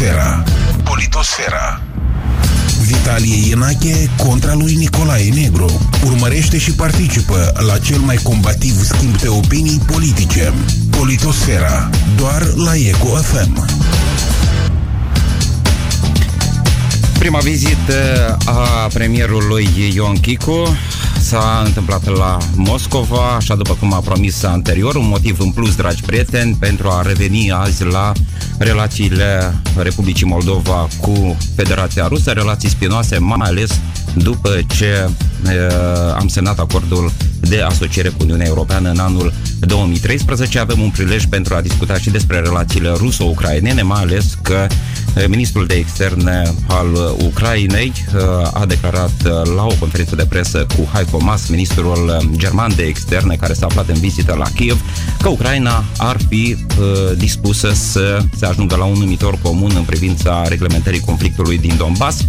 Politosfera Politosfera Vitalie Ienache contra lui Nicolae Negru. Urmărește și participă la cel mai combativ schimb de opinii politice. Politosfera. Doar la Eco FM. Prima vizită a premierului Ion Chicu s-a întâmplat la Moscova, așa după cum a promis anterior, un motiv în plus, dragi prieteni, pentru a reveni azi la relațiile Republicii Moldova cu Federația Rusă, relații spinoase, mai ales după ce uh, am semnat acordul de asociere cu Uniunea Europeană în anul 2013. Avem un prilej pentru a discuta și despre relațiile ruso-ucrainene, mai ales că ministrul de externe al Ucrainei a declarat la o conferință de presă cu Heiko Maas, ministrul german de externe care s-a aflat în vizită la Kiev, că Ucraina ar fi dispusă să se ajungă la un numitor comun în privința reglementării conflictului din Donbass.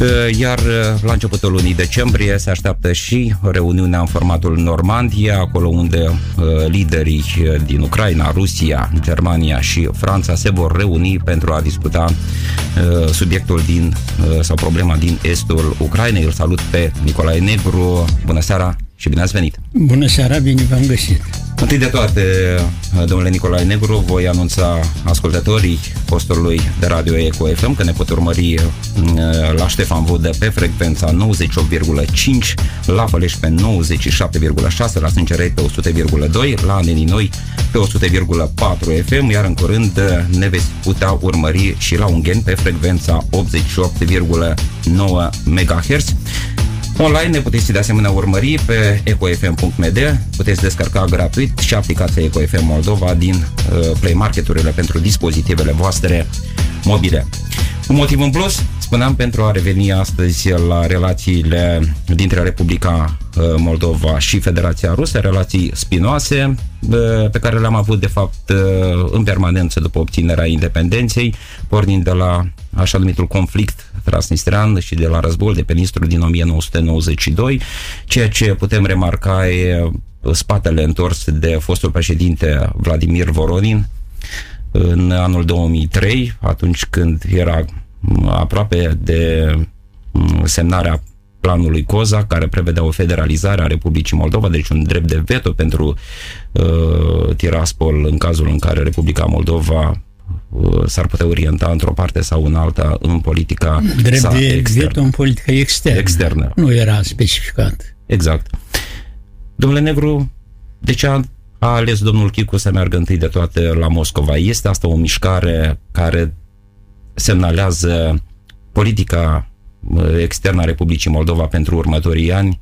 Uh, iar uh, la începutul lunii decembrie se așteaptă și reuniunea în formatul Normandia, acolo unde uh, liderii din Ucraina, Rusia, Germania și Franța se vor reuni pentru a discuta subiectul din sau problema din estul Ucrainei. Îl salut pe Nicolae Negru. Bună seara și bine ați venit! Bună seara, bine v-am găsit! Întâi de toate, domnule Nicolae Negru, voi anunța ascultătorii postului de radio Eco FM că ne pot urmări mm, la Ștefan Vodă pe frecvența 98,5, la Fălești pe 97,6, la Sângerei pe 100,2, la Anenii Noi pe 100,4 FM, iar în curând ne veți putea urmări și la Ungheni pe frecvența 88,9 MHz. Online ne puteți de asemenea urmări pe ecofm.md, puteți descărca gratuit și aplicația EcoFM Moldova din uh, Play Marketurile pentru dispozitivele voastre mobile. Un motiv în plus, spuneam pentru a reveni astăzi la relațiile dintre Republica uh, Moldova și Federația Rusă, relații spinoase uh, pe care le-am avut de fapt uh, în permanență după obținerea independenței, pornind de la așa numitul conflict transnistrean și de la războiul de pe Nistru din 1992. Ceea ce putem remarca e spatele întors de fostul președinte Vladimir Voronin în anul 2003, atunci când era aproape de semnarea planului COZA, care prevedea o federalizare a Republicii Moldova, deci un drept de veto pentru uh, Tiraspol în cazul în care Republica Moldova Uh, s-ar putea orienta într-o parte sau în alta în politica Drept sa de externă. veto în politica externă. externă. Nu era specificat. Exact. Domnule Negru, de ce a, a ales domnul Chicu să meargă întâi de toate la Moscova? Este asta o mișcare care semnalează politica uh, externă a Republicii Moldova pentru următorii ani?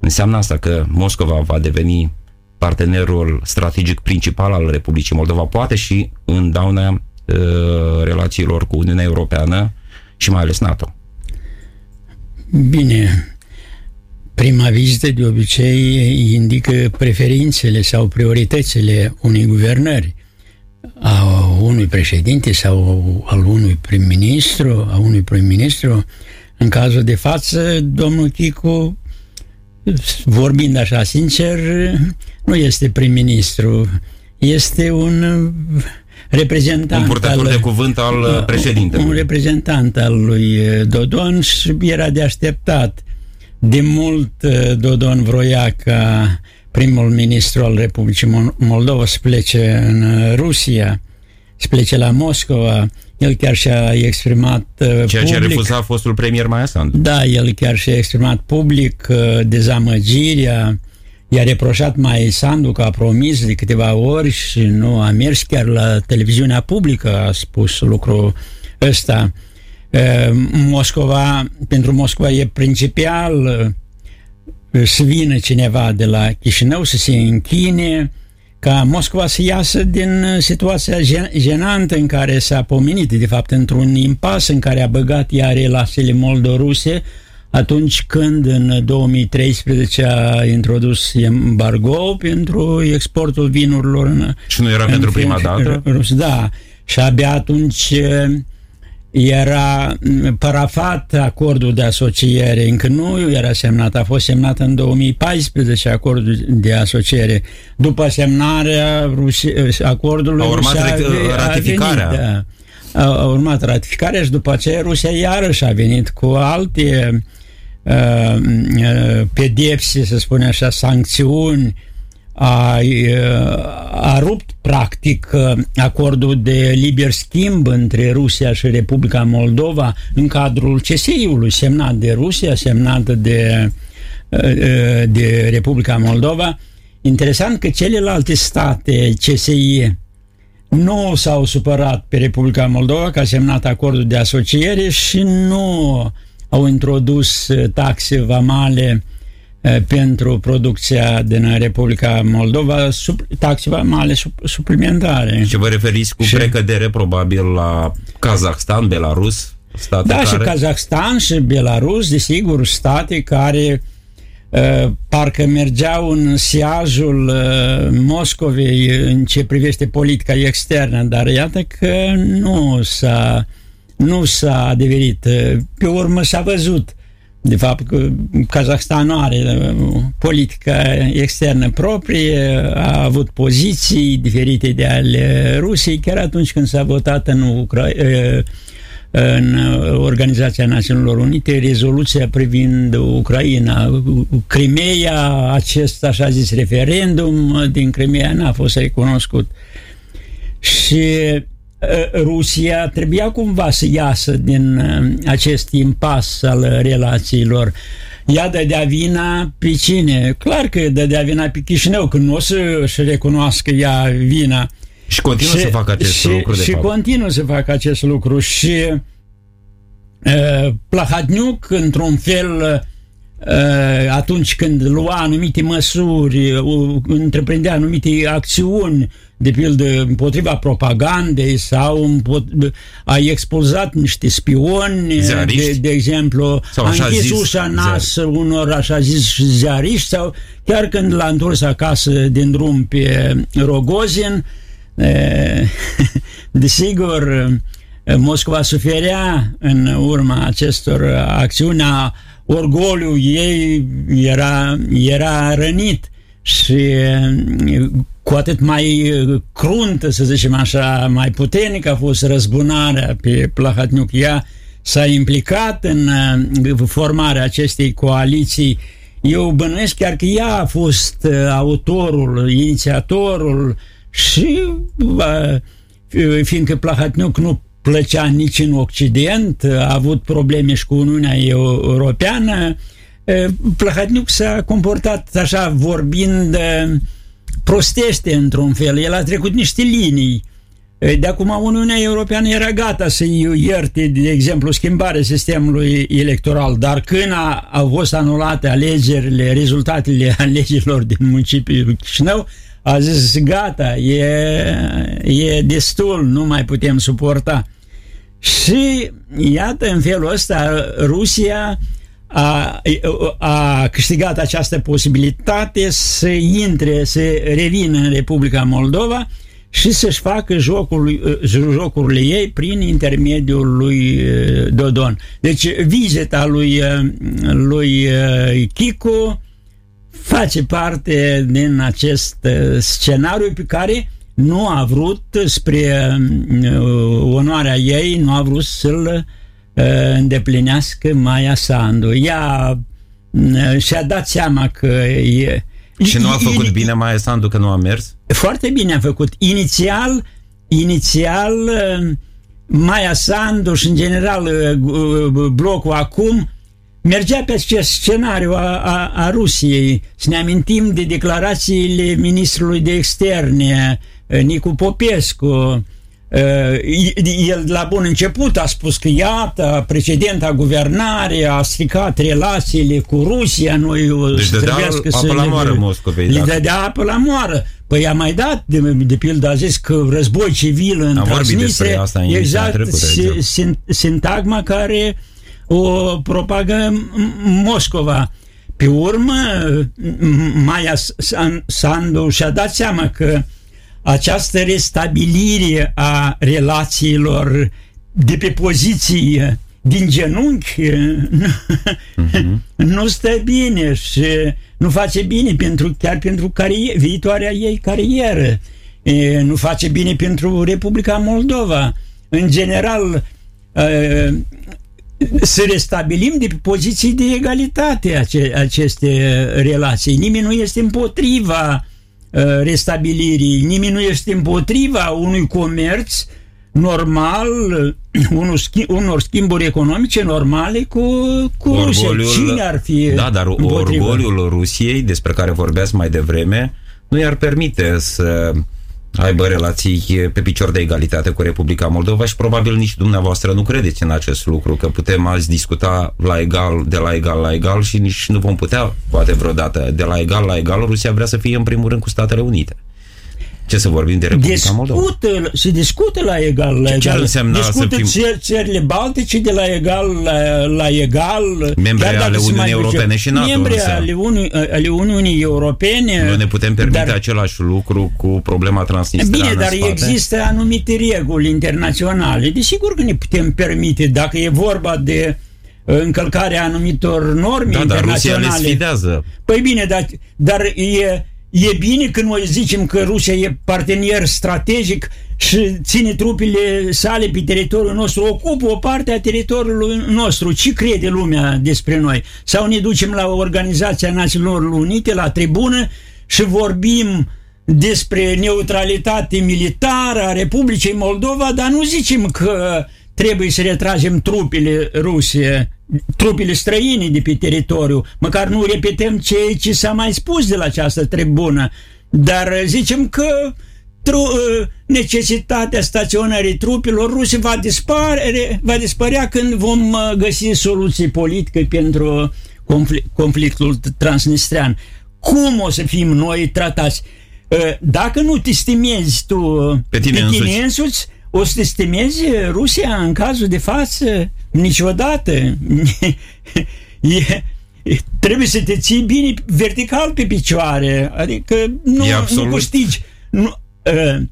Înseamnă asta că Moscova va deveni partenerul strategic principal al Republicii Moldova, poate și în dauna uh, relațiilor cu Uniunea Europeană și mai ales NATO. Bine, prima vizită de obicei indică preferințele sau prioritățile unei guvernări a unui președinte sau al unui prim-ministru, a unui prim-ministru. În cazul de față, domnul Chicu vorbind așa sincer, nu este prim-ministru, este un reprezentant. Un purtător al, de cuvânt al uh, președintelui. Un reprezentant al lui Dodon și era de așteptat. De mult uh, Dodon vroia ca primul ministru al Republicii Moldova să plece în Rusia, să plece la Moscova, el chiar și-a exprimat uh, Ceea public, ce a refuzat fostul premier Maia Sandu. Da, el chiar și-a exprimat public uh, dezamăgirea, i-a reproșat Maia Sandu că a promis de câteva ori și nu a mers chiar la televiziunea publică, a spus lucrul ăsta. Uh, Moscova, pentru Moscova e principial să vină cineva de la Chișinău să se închine, ca Moscova să iasă din uh, situația jenantă în care s-a pomenit, de fapt, într-un impas în care a băgat ea relațiile moldoruse atunci când în 2013 a introdus embargo pentru exportul vinurilor în Și nu era pentru prima dată? Rus, da. Și abia atunci uh, era parafat acordul de asociere, încă nu era semnat, a fost semnat în 2014 acordul de asociere. După semnarea Rusi- acordului a urmat Rusia, ratificarea. A venit, da. a urmat ratificarea și după aceea Rusia iarăși a venit cu alte uh, pedepse, să spunem așa, sancțiuni, a, a rupt practic acordul de liber schimb între Rusia și Republica Moldova în cadrul CSI-ului semnat de Rusia, semnat de, de Republica Moldova. Interesant că celelalte state CSI nu s-au supărat pe Republica Moldova că a semnat acordul de asociere și nu au introdus taxe vamale pentru producția din Republica Moldova, sub, taxe vamale suplimentare. Și vă referiți cu și, precădere probabil la Kazakhstan, Belarus? State da, care... și Kazakhstan și Belarus, desigur, state care Uh, parcă mergeau în siajul uh, Moscovei în ce privește politica externă, dar iată că nu s-a, nu s-a adeverit. Uh, pe urmă s-a văzut de fapt că Kazakhstan are politica externă proprie, a avut poziții diferite de ale Rusiei, chiar atunci când s-a votat în Ucraina în Organizația Națiunilor Unite rezoluția privind Ucraina. Crimea, acest așa zis referendum din Crimea n-a fost recunoscut. Și Rusia trebuia cumva să iasă din acest impas al relațiilor. Ea dădea vina pe cine? Clar că dădea vina pe Chișinău, când nu o să-și recunoască ea vina și continuă și, să facă acest și, lucru, de Și fapt. continuă să facă acest lucru. Și uh, Plahadniuc, într-un fel, uh, atunci când lua anumite măsuri, uh, întreprindea anumite acțiuni, de pildă împotriva propagandei sau împot- a expulzat niște spioni, de, de exemplu, sau a închis ușa nas unor așa zis ziariști sau chiar când l-a întors acasă din drum pe Rogozin, Desigur, Moscova suferea în urma acestor acțiuni, orgoliul ei era, era rănit și cu atât mai cruntă, să zicem așa, mai puternică a fost răzbunarea pe Plahatniuc. Ea s-a implicat în formarea acestei coaliții eu bănuiesc chiar că ea a fost autorul, inițiatorul și fiindcă Plahatniuc nu plăcea nici în Occident, a avut probleme și cu Uniunea Europeană, Plahatniuc s-a comportat așa vorbind prostește într-un fel. El a trecut niște linii. De acum Uniunea Europeană era gata să ierte, de exemplu, schimbarea sistemului electoral, dar când a, au fost anulate alegerile, rezultatele alegerilor din municipiul Chișinău, a zis gata, e, e destul, nu mai putem suporta. Și iată, în felul ăsta, Rusia a, a câștigat această posibilitate să intre, să revină în Republica Moldova și să-și facă jocul, jocurile ei prin intermediul lui Dodon. Deci vizita lui, lui Chico face parte din acest uh, scenariu pe care nu a vrut, spre uh, onoarea ei, nu a vrut să-l uh, îndeplinească Maia Sandu. Ea și-a dat seama că e... Și nu a făcut in, bine Maia Sandu că nu a mers? Foarte bine a făcut. Inițial, inițial Maia Sandu și în general blocul acum mergea pe acest scenariu a, a, a Rusiei. Să ne amintim de declarațiile ministrului de externe, eh, Nicu Popescu, eh, el la bun început a spus că iată, precedenta guvernare a stricat relațiile cu Rusia, noi deci trebuia să apă la moară Moscovei. Le dădea apă la moară. Păi a mai dat, de, de pildă a zis că război civil în Transnistria, exact, exact, sintagma care uh, o propagă Moscova. Pe urmă, Maia Sandu și-a dat seama că această restabilire a relațiilor de pe poziție din genunchi uh-huh. nu stă bine și nu face bine pentru, chiar pentru carier, viitoarea ei carieră. E, nu face bine pentru Republica Moldova în general, să restabilim de poziții de egalitate ace- aceste relații. Nimeni nu este împotriva restabilirii, nimeni nu este împotriva unui comerț uh, normal, unul schimb, unor schimburi economice normale cu, cu orgoliul, Rusia. Cine ar fi Da, dar împotrivă? orgoliul Rusiei, despre care vorbeați mai devreme, nu i-ar permite să aibă relații pe picior de egalitate cu Republica Moldova și probabil nici dumneavoastră nu credeți în acest lucru, că putem azi discuta la egal, de la egal la egal și nici nu vom putea, poate vreodată, de la egal la egal, Rusia vrea să fie în primul rând cu Statele Unite. Ce să vorbim de Republica discută, Moldova? Se discută la egal la ce, egal. Ce însemna discută să fim... țările baltice de la egal la, la egal. Membre ale Uniunii Europene și NATO. Membre ale, Uni, ale Uniunii Europene. Nu ne putem permite dar, același lucru cu problema transnistreană Bine, dar spate. există anumite reguli internaționale. Desigur că ne putem permite, dacă e vorba de încălcarea anumitor norme da, internaționale. Dar Rusia le sfidează. Păi bine, dar, dar e E bine că noi zicem că Rusia e partener strategic și ține trupele sale pe teritoriul nostru, ocupă o parte a teritoriului nostru. Ce crede lumea despre noi? Sau ne ducem la Organizația Națiunilor Unite, la tribună și vorbim despre neutralitate militară a Republicii Moldova, dar nu zicem că trebuie să retragem trupele ruse trupele străine de pe teritoriu, măcar nu repetăm ceea ce s-a mai spus de la această tribună, dar zicem că tru, ă, necesitatea staționării trupelor ruse va, dispare, va dispărea când vom ă, găsi soluții politice pentru conflict, conflictul transnistrean. Cum o să fim noi tratați? Ă, dacă nu te stimezi tu pe tine, pe tine însuți, însuți o să te stimezi Rusia în cazul de față? Niciodată. e, trebuie să te ții bine vertical pe picioare. Adică nu, nu câștigi. Nu, uh,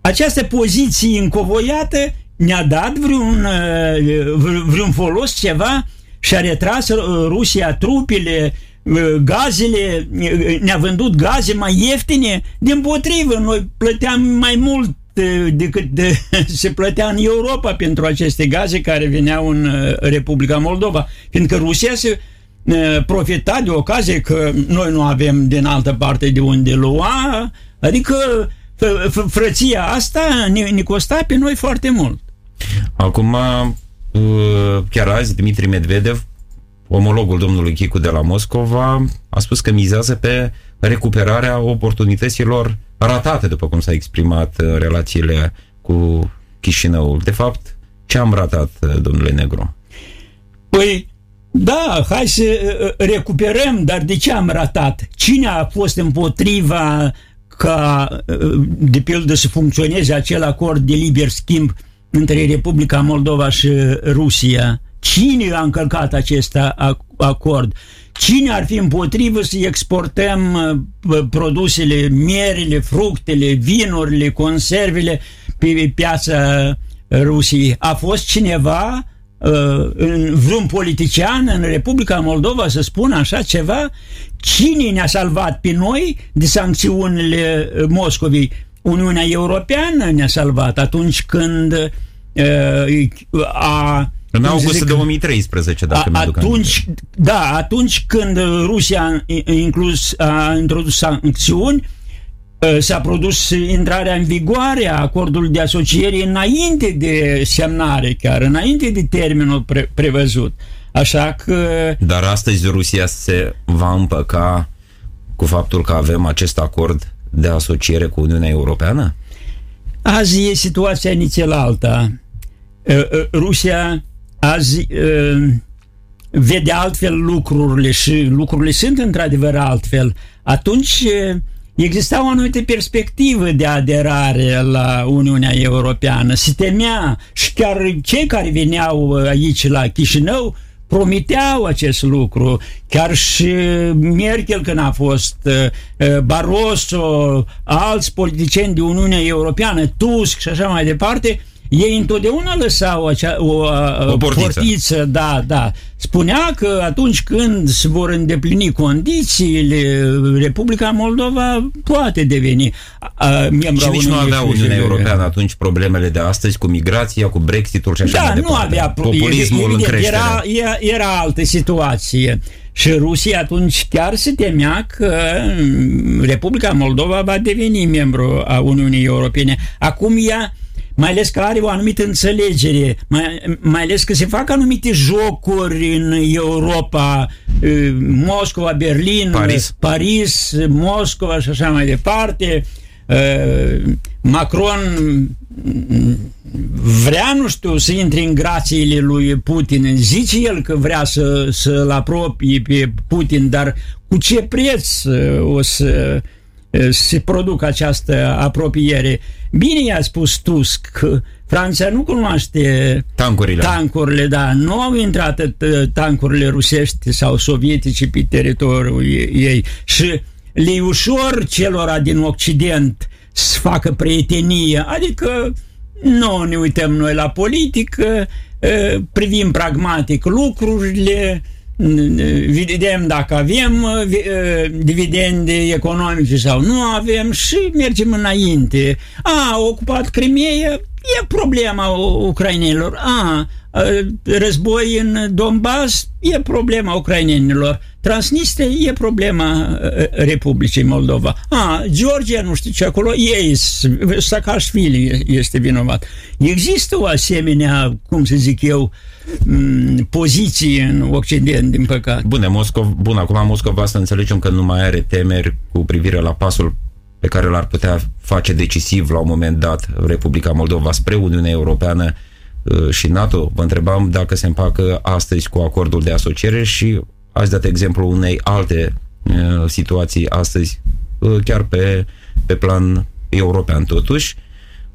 această poziție încovoiată ne-a dat vreun, uh, vreun folos ceva și a retras Rusia trupele, gazele, ne-a vândut gaze mai ieftine, din potrivă, noi plăteam mai mult decât de, se plătea în Europa pentru aceste gaze care veneau în uh, Republica Moldova, fiindcă Rusia se uh, profita de ocazie că noi nu avem din altă parte de unde lua, adică frăția asta ne, ne costa pe noi foarte mult. Acum, uh, chiar azi, Dimitri Medvedev, omologul domnului Chicu de la Moscova, a spus că mizează pe recuperarea oportunităților ratate, după cum s-a exprimat în relațiile cu Chișinăul. De fapt, ce am ratat, domnule Negru? Păi, da, hai să uh, recuperăm, dar de ce am ratat? Cine a fost împotriva ca, uh, de pildă, să funcționeze acel acord de liber schimb între Republica Moldova și Rusia? Cine a încălcat acest acord? Cine ar fi împotrivă să exportăm uh, produsele, mierile, fructele, vinurile, conservele pe piața Rusiei? A fost cineva uh, vreun politician în Republica Moldova să spună așa ceva? Cine ne-a salvat pe noi de sancțiunile Moscovei? Uniunea Europeană ne-a salvat atunci când uh, a în august zic, 2013, dacă a, atunci, Da, atunci când Rusia a, inclus, a introdus sancțiuni, ă, s-a produs intrarea în vigoare a acordului de asociere înainte de semnare, chiar înainte de termenul pre- prevăzut. Așa că... Dar astăzi Rusia se va împăca cu faptul că avem acest acord de asociere cu Uniunea Europeană? Azi e situația nițel alta. Ă, ă, Rusia azi uh, vede altfel lucrurile și lucrurile sunt într-adevăr altfel, atunci uh, exista o anumită perspectivă de aderare la Uniunea Europeană. Se temea și chiar cei care veneau aici la Chișinău promiteau acest lucru. Chiar și Merkel când a fost, Barroso, alți politicieni de Uniunea Europeană, Tusk și așa mai departe, ei întotdeauna lăsau acea, o, o, portiță. portiță, da, da. Spunea că atunci când se vor îndeplini condițiile, Republica Moldova poate deveni a, membru Și nici nu avea Uniunea Europeană atunci problemele de astăzi cu migrația, cu Brexitul și așa da, mai departe. nu avea Populismul evident, în creștere. Era, era altă situație. Și Rusia atunci chiar se temea că Republica Moldova va deveni membru a Uniunii Europene. Acum ea mai ales că are o anumită înțelegere, mai, mai ales că se fac anumite jocuri în Europa, Moscova, Berlin, Paris, Paris Moscova și așa mai departe. Macron vrea, nu știu, să intre în grațiile lui Putin. Zice el că vrea să, să-l apropie pe Putin, dar cu ce preț o să se producă această apropiere? Bine i-a spus Tusk că Franța nu cunoaște tancurile. tancurile, da, nu au intrat tancurile rusești sau sovietice pe teritoriul ei. Și le ușor celor din Occident să facă prietenie, adică nu ne uităm noi la politică, privim pragmatic lucrurile, vedem dacă avem dividende economice sau nu avem și mergem înainte. A, ocupat Crimea, e problema ucrainenilor. A, război în Donbass, e problema ucrainenilor. Transnistria e problema Republicii Moldova. A, Georgia, nu știu ce acolo, ei, Saakashvili este vinovat. Există o asemenea, cum să zic eu, poziție în Occident, din păcate. Bune, Moscov, bun, acum Moscova să înțelegem că nu mai are temeri cu privire la pasul pe care l-ar putea face decisiv la un moment dat Republica Moldova spre Uniunea Europeană uh, și NATO. Vă întrebam dacă se împacă astăzi cu acordul de asociere și ați dat exemplu unei alte uh, situații astăzi, uh, chiar pe, pe plan european totuși.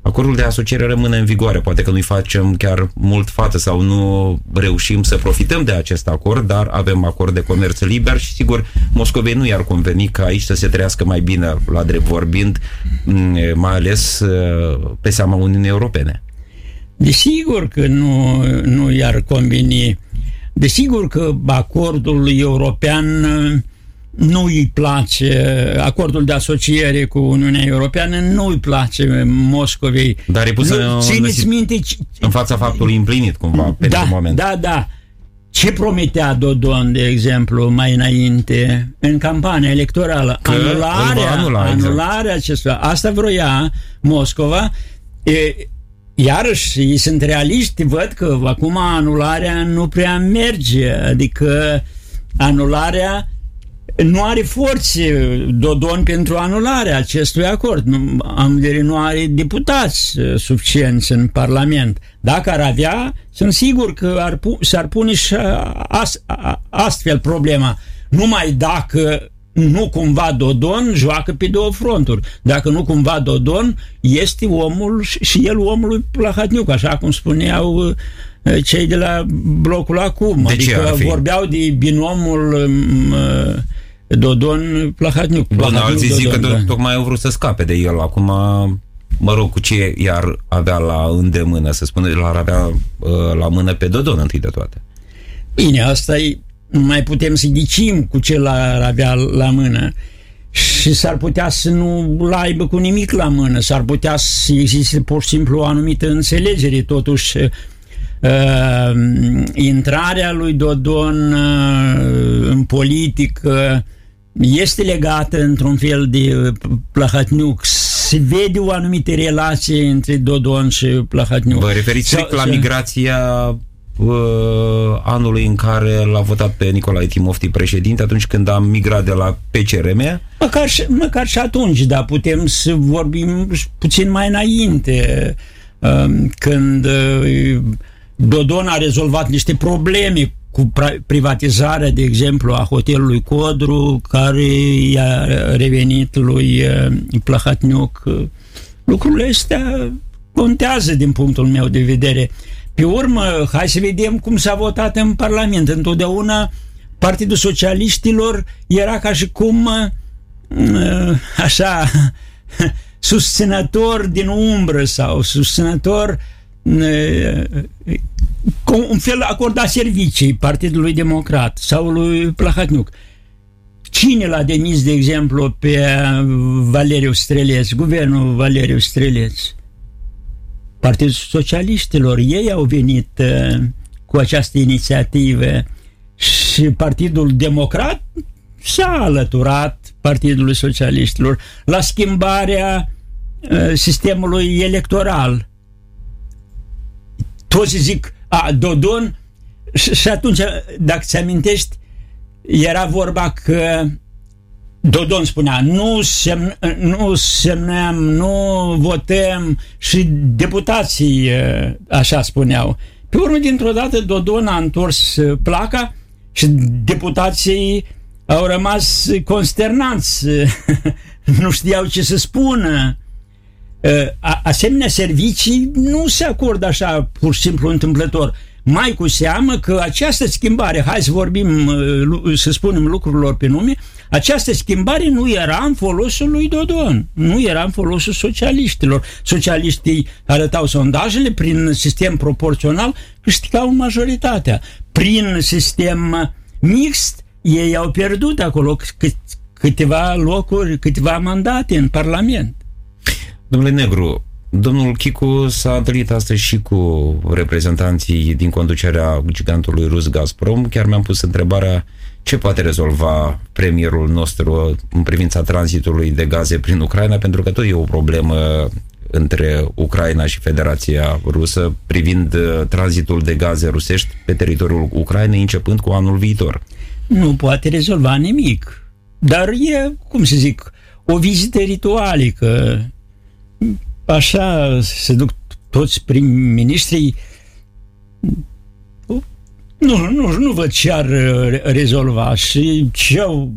Acordul de asociere rămâne în vigoare. Poate că nu-i facem chiar mult față sau nu reușim să profităm de acest acord, dar avem acord de comerț liber și sigur Moscovei nu i-ar conveni ca aici să se trăiască mai bine, la drept vorbind, mm, mai ales uh, pe seama Uniunii Europene. Desigur că nu, nu i-ar conveni. Desigur că acordul european nu îi place acordul de asociere cu Uniunea Europeană, nu îi place Moscovei. Dar e pus nu, în, țineți minte, în fața faptului împlinit cumva da, pentru moment. Da, da. Ce prometea Dodon, de exemplu, mai înainte, în campania electorală? Că anularea, anula, exact. anularea acestora. Asta vroia Moscova. E, iarăși, ei sunt realiști, văd că acum anularea nu prea merge. Adică anularea nu are forțe Dodon pentru anularea acestui acord. Nu, am vedere nu are deputați uh, suficienți în Parlament. Dacă ar avea, sunt sigur că ar pu- s-ar pune și as, astfel problema. Numai dacă nu cumva Dodon joacă pe două fronturi. Dacă nu cumva Dodon este omul și el omul lui Plahatniuc, așa cum spuneau uh, cei de la blocul acum. De adică vorbeau de binomul uh, Dodon Plahatniuc. Bun, alții zic că da. tocmai au vrut să scape de el. Acum, mă rog, cu ce iar avea la îndemână, să spună, l-ar avea uh, la mână pe Dodon întâi de toate. Bine, asta e, mai putem să ghicim cu ce l-ar avea la mână și s-ar putea să nu aibă cu nimic la mână, s-ar putea să existe pur și simplu o anumită înțelegere, totuși uh, intrarea lui Dodon uh, în politică este legată într-un fel de uh, Plahatniuc. Se vede o anumită relație între Dodon și Plahatniuc. Vă referiți strict la migrația uh, anului în care l-a votat pe Nicolae Timofti președinte, atunci când a migrat de la PCRM? Măcar și, măcar și atunci, dar putem să vorbim puțin mai înainte, uh, când uh, Dodon a rezolvat niște probleme cu privatizarea, de exemplu, a hotelului Codru, care i-a revenit lui uh, Plahatniuc. Lucrurile astea contează din punctul meu de vedere. Pe urmă, hai să vedem cum s-a votat în Parlament. Întotdeauna Partidul Socialiștilor era ca și cum uh, așa susținător din umbră sau susținător un fel acorda servicii Partidului Democrat sau lui Plahatniuc. Cine l-a demis, de exemplu, pe Valeriu Streleț, guvernul Valeriu Streleț? Partidul Socialiștilor. Ei au venit uh, cu această inițiativă și Partidul Democrat s-a alăturat Partidului Socialiștilor la schimbarea uh, sistemului electoral. Toți zic, a, Dodon, și, și atunci, dacă ți amintești, era vorba că Dodon spunea, nu, semn, nu semnăm, nu votăm și deputații așa spuneau. Pe urmă, dintr-o dată, Dodon a întors placa și deputații au rămas consternați, nu știau ce să spună. Asemenea servicii nu se acordă așa pur și simplu întâmplător. Mai cu seamă că această schimbare, hai să vorbim, să spunem lucrurilor pe nume, această schimbare nu era în folosul lui Dodon, nu era în folosul socialiștilor. Socialiștii arătau sondajele, prin sistem proporțional câștigau majoritatea. Prin sistem mixt, ei au pierdut acolo câteva locuri, câteva mandate în Parlament. Domnule Negru, Domnul Chicu s-a întâlnit astăzi și cu reprezentanții din conducerea gigantului rus Gazprom. Chiar mi-am pus întrebarea ce poate rezolva premierul nostru în privința tranzitului de gaze prin Ucraina, pentru că tot e o problemă între Ucraina și Federația Rusă privind uh, tranzitul de gaze rusești pe teritoriul Ucrainei începând cu anul viitor. Nu poate rezolva nimic, dar e, cum să zic, o vizită ritualică. Așa se duc toți prim-ministrii nu, nu, nu văd ce ar uh, rezolva și ce au,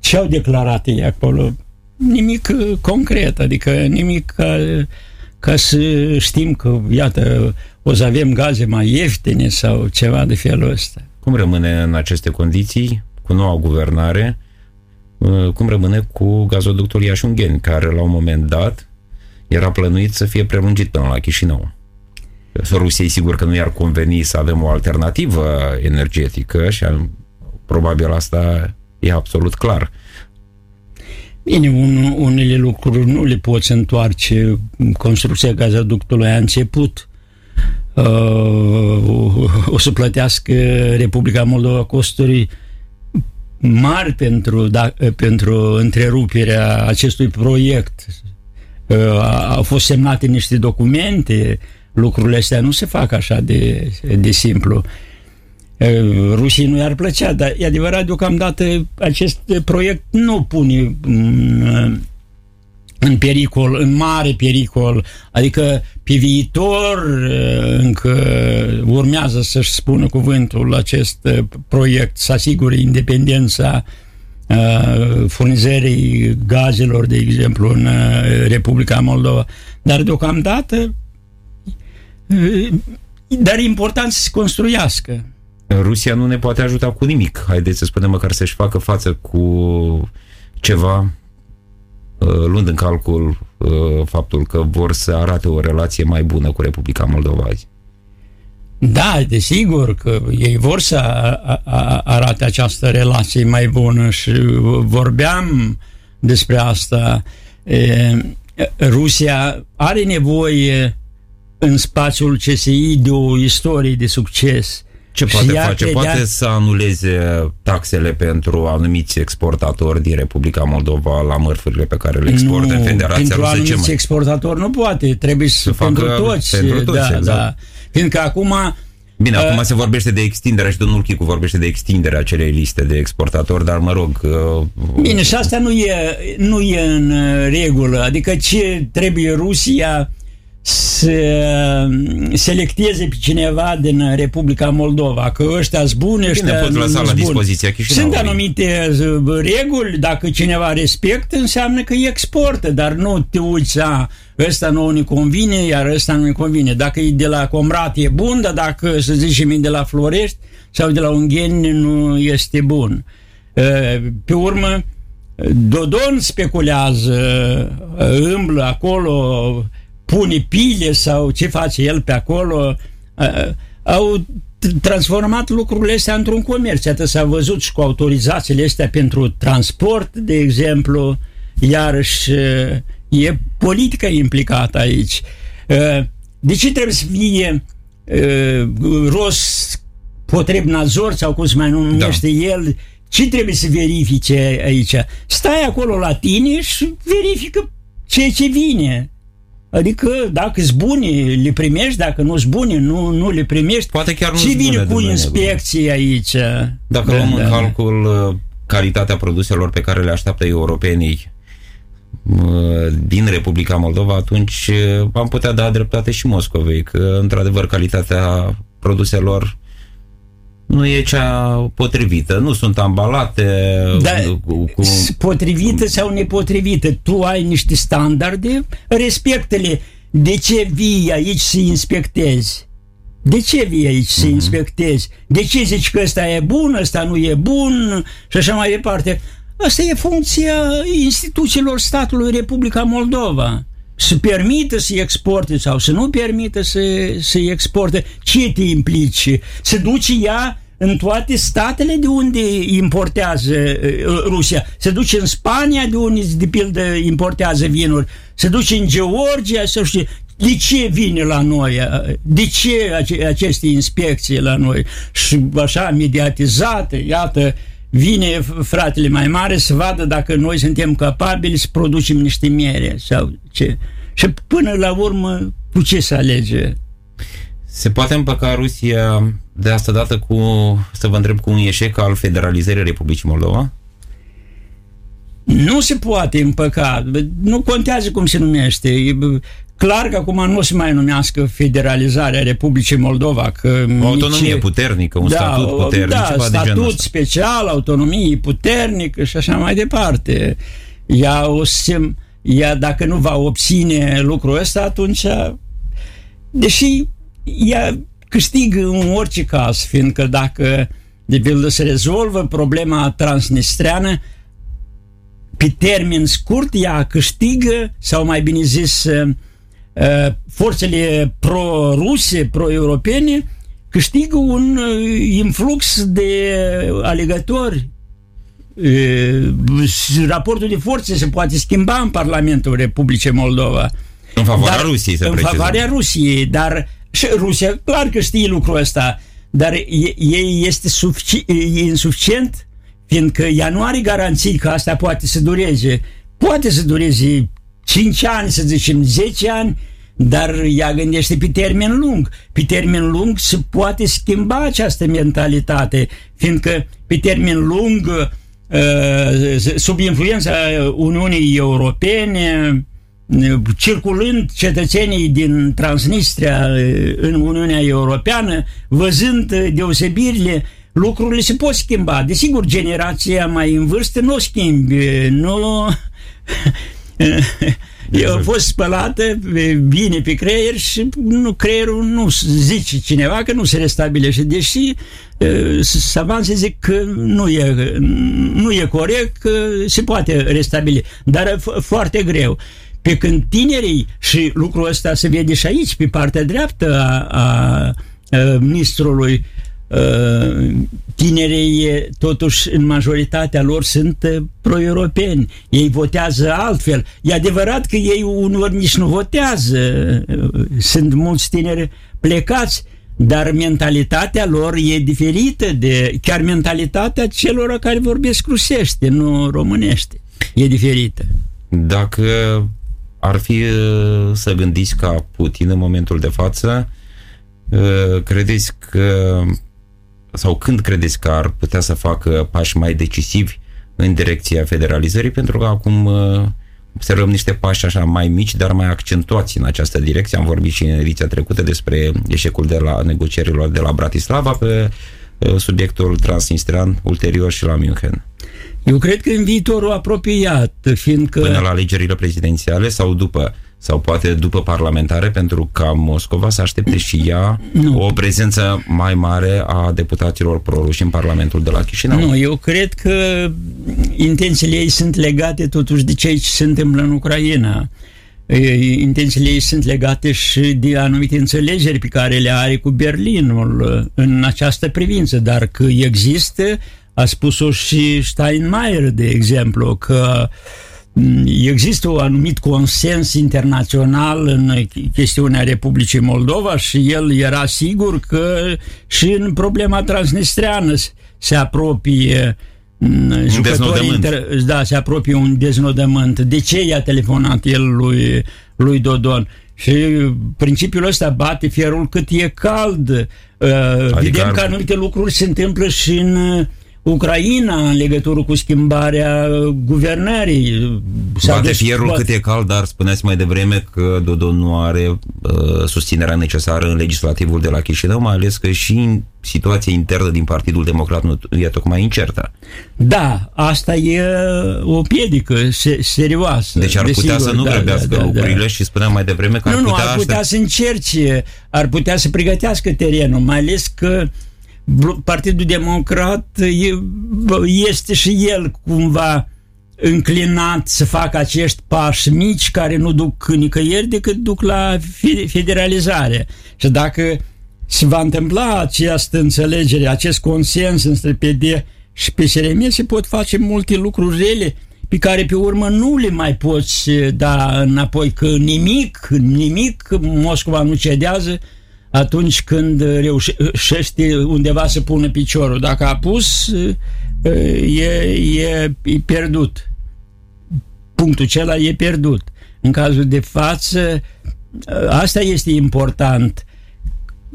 ce au declarat ei acolo. Nimic uh, concret, adică nimic ca, ca să știm că, iată, o să avem gaze mai ieftine sau ceva de felul ăsta. Cum rămâne în aceste condiții, cu noua guvernare, uh, cum rămâne cu gazoductul Iașungheni, care la un moment dat era plănuit să fie prelungit până la Chișinău. Rusiei sigur că nu i-ar conveni să avem o alternativă energetică și probabil asta e absolut clar. Bine, un, unele lucruri nu le poți întoarce. Construcția gazoductului a început. Uh, o să plătească Republica Moldova costuri mari pentru, da, pentru întreruperea acestui proiect au fost semnate niște documente, lucrurile astea nu se fac așa de, de simplu. Rusiei nu i-ar plăcea, dar e adevărat, deocamdată acest proiect nu pune în, în pericol, în mare pericol, adică pe viitor încă urmează să-și spună cuvântul acest proiect, să asigure independența uh, Uh, furnizării gazelor, de exemplu, în uh, Republica Moldova. Dar deocamdată uh, dar e important să se construiască. Rusia nu ne poate ajuta cu nimic. Haideți să spunem măcar să-și facă față cu ceva luând în calcul faptul că vor să arate o relație mai bună cu Republica Moldova azi. Da, desigur că ei vor să arate această relație mai bună și vorbeam despre asta. Rusia are nevoie în spațiul CSI de o istorie de succes. Ce poate face? Poate să anuleze taxele pentru anumiți exportatori din Republica Moldova la mărfurile pe care le exportă nu, în Federația pentru Rusă. Pentru anumiți exportatori nu poate, trebuie să, să pentru toți. Pentru toți, da, exact. da. Fiindcă acum Bine, uh, acum se vorbește de extinderea și domnul Chicu vorbește de extinderea acelei liste de exportatori, dar mă rog... Uh, Bine, și asta nu e, nu e în uh, regulă. Adică ce trebuie Rusia să selecteze pe cineva din Republica Moldova, că ăștia sunt buni, ăștia Bine, pot lăsa la dispoziția Sunt anumite uh, reguli, dacă cineva respectă, înseamnă că exportă, dar nu te uiți, a, ăsta nu ne convine, iar ăsta nu ne convine. Dacă e de la Comrat e bun, dar dacă, să zicem, e de la Florești sau de la Ungheni nu este bun. Uh, pe urmă, Dodon speculează, îmblă acolo, pune pile sau ce face el pe acolo, au transformat lucrurile astea într-un comerț. Atât s-a văzut și cu autorizațiile astea pentru transport, de exemplu, iarăși e politica implicată aici. De ce trebuie să fie ros potreb nazor sau cum se mai numește da. el, ce trebuie să verifice aici? Stai acolo la tine și verifică ceea ce vine. Adică dacă sunt bune, le primești, dacă nu sunt bune, nu, nu le primești. Poate chiar nu Ce vine bune, cu inspecție aici? Dacă da, luăm da, în da. calcul uh, calitatea produselor pe care le așteaptă europenii uh, din Republica Moldova, atunci uh, am putea da dreptate și Moscovei, că într-adevăr calitatea produselor nu e cea potrivită. Nu sunt ambalate da, cu, cu... Potrivită sau nepotrivită. Tu ai niște standarde, respectele. De ce vii aici să inspectezi? De ce vii aici să uh-huh. inspectezi? De ce zici că ăsta e bun, ăsta nu e bun și așa mai departe? Asta e funcția instituțiilor statului Republica Moldova. Să permită să exporte sau să nu permită să, să exporte. Ce te implici? Să duci ea în toate statele de unde importează uh, Rusia. Se duce în Spania, de unde, de pildă, importează vinuri. Se duce în Georgia, să știu. De ce vine la noi? De ce aceste inspecții la noi? Și așa mediatizate, iată, vine fratele mai mare să vadă dacă noi suntem capabili să producem niște miere sau ce. Și până la urmă, cu ce să alege? Se poate împăca Rusia de asta dată cu, să vă întreb, cu un eșec al federalizării Republicii Moldova? Nu se poate împăca. Nu contează cum se numește. E clar că acum nu se mai numească federalizarea Republicii Moldova. Că o autonomie nici... puternică, un da, statut puternic, da, ceva statut de genul ăsta. special, autonomie puternică și așa mai departe. Ea, o să, ea dacă nu va obține lucrul ăsta, atunci deși ea câștigă în orice caz, fiindcă dacă de pildă se rezolvă problema transnistreană, pe termen scurt ea câștigă, sau mai bine zis, uh, uh, forțele pro-ruse, pro-europene, câștigă un uh, influx de alegători. Raportul de forțe se poate schimba în Parlamentul Republicii Moldova. În favoarea dar, Rusiei, să În precizăm. favoarea Rusiei, dar și Rusia, clar că știe lucrul ăsta, dar ei este sufici, e insuficient, fiindcă ea nu are garanții că asta poate să dureze. Poate să dureze 5 ani, să zicem 10 ani, dar ea gândește pe termen lung. Pe termen lung se poate schimba această mentalitate, fiindcă pe termen lung, uh, sub influența Uniunii Europene, circulând cetățenii din Transnistria în Uniunea Europeană, văzând deosebirile, lucrurile se pot schimba. Desigur, generația mai în vârstă nu o schimbi, nu... Eu am fost spălată bine pe creier și nu, creierul nu zice cineva că nu se restabilește, deși savanții zic că nu e, nu e corect, că se poate restabili, dar foarte greu. Pe când tinerii, și lucrul ăsta se vede și aici, pe partea dreaptă a, a, a ministrului, tinerii, totuși, în majoritatea lor sunt pro-europeni. Ei votează altfel. E adevărat că ei uneori nici nu votează. Sunt mulți tineri plecați, dar mentalitatea lor e diferită de chiar mentalitatea celor care vorbesc rusește, nu românește. E diferită. Dacă ar fi uh, să gândiți ca Putin în momentul de față, uh, credeți că sau când credeți că ar putea să facă pași mai decisivi în direcția federalizării, pentru că acum uh, observăm niște pași așa mai mici, dar mai accentuați în această direcție. Am vorbit și în ediția trecută despre eșecul de la negocierilor de la Bratislava pe subiectul transnistrian ulterior și la München. Eu cred că în viitorul apropiat, fiindcă... Până la alegerile prezidențiale sau după? Sau poate după parlamentare, pentru ca Moscova să aștepte și ea nu. o prezență mai mare a deputaților proruși în Parlamentul de la Chișinău? Nu, eu cred că intențiile ei sunt legate totuși de ceea ce se întâmplă în Ucraina. Intențiile ei sunt legate și de anumite înțelegeri pe care le are cu Berlinul în această privință, dar că există, a spus-o și Steinmeier, de exemplu, că există un anumit consens internațional în chestiunea Republicii Moldova și el era sigur că și în problema transnistreană se apropie uh, un jucătorii inter, da, se apropie un deznodământ. De ce i-a telefonat el lui, lui Dodon? Și principiul ăsta bate fierul cât e cald. Uh, adică Vedem că anumite lucruri se întâmplă și în Ucraina în legătură cu schimbarea guvernării. Bate fierul cât e cald, dar spuneați mai devreme că Dodon nu are uh, susținerea necesară în legislativul de la Chișinău, mai ales că și situația internă din Partidul Democrat nu e tocmai incertă. Da, asta e o piedică se, serioasă. Deci ar putea să nu da, grăbească da, da, lucrurile da. și spuneam mai devreme că nu, ar putea... Nu, ar putea aștept... să încerce, ar putea să pregătească terenul, mai ales că uh, Partidul Democrat este și el cumva înclinat să facă acești pași mici care nu duc nicăieri decât duc la federalizare. Și dacă se va întâmpla această înțelegere, acest consens între PD și PSRM, se pot face multe lucruri rele pe care pe urmă nu le mai poți da înapoi, că nimic, nimic Moscova nu cedează atunci când reușește undeva să pună piciorul. Dacă a pus, e, e, e pierdut. Punctul acela e pierdut. În cazul de față, asta este important.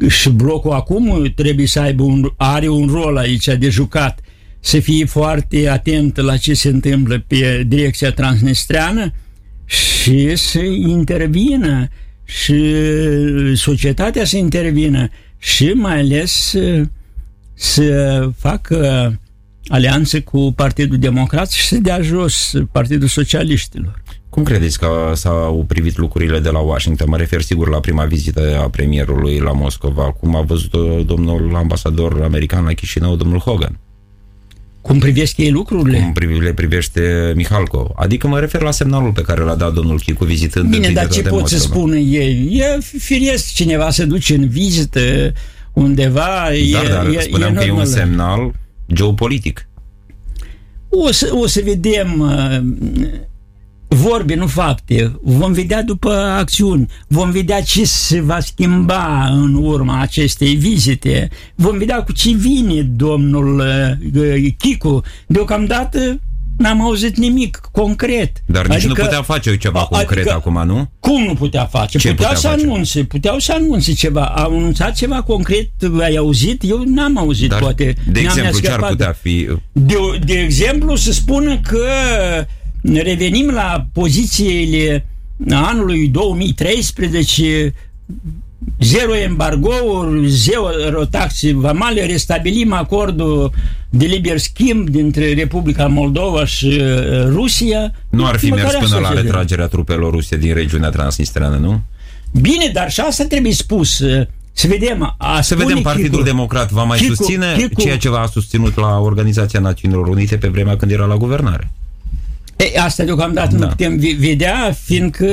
Și blocul acum trebuie să aibă un, are un rol aici de jucat, să fie foarte atent la ce se întâmplă pe direcția transnistreană și să intervină și societatea să intervină și mai ales să facă alianțe cu Partidul Democrat și să dea jos Partidul Socialiștilor. Cum credeți că s-au privit lucrurile de la Washington? Mă refer sigur la prima vizită a premierului la Moscova. Cum a văzut domnul ambasador american la Chișinău, domnul Hogan? Cum privesc ei lucrurile? Cum le privește Mihalco. Adică mă refer la semnalul pe care l-a dat domnul Chicu vizitând Bine, dar ce pot să spună ei? E firesc cineva să duce în vizită undeva. Dar, e, dar e, spuneam e că e un semnal geopolitic. O să, o să vedem uh, vorbe, nu fapte. Vom vedea după acțiuni, vom vedea ce se va schimba în urma acestei vizite, vom vedea cu ce vine domnul uh, Chicu. Deocamdată n-am auzit nimic concret. Dar nici adică, nu putea face ceva adică, concret acum, nu? Cum nu putea face? Ce putea, putea să face? anunțe, puteau să anunțe ceva. Au anunțat ceva concret, ai auzit? Eu n-am auzit, Dar, poate. De exemplu, ce ar putea fi? De, de exemplu, să spună că revenim la pozițiile anului 2013, zero embargouri, zero taxe vamale, restabilim acordul de liber schimb dintre Republica Moldova și uh, Rusia. Nu ar fi mers până la retragerea trupelor ruse din regiunea transnistreană, nu? Bine, dar și asta trebuie spus. Să vedem. A să vedem Partidul Chicu, Democrat va mai Chicu, susține Chicu, ceea ce v-a susținut la Organizația Națiunilor Unite pe vremea când era la guvernare. E, asta deocamdată da. nu putem vedea, fiindcă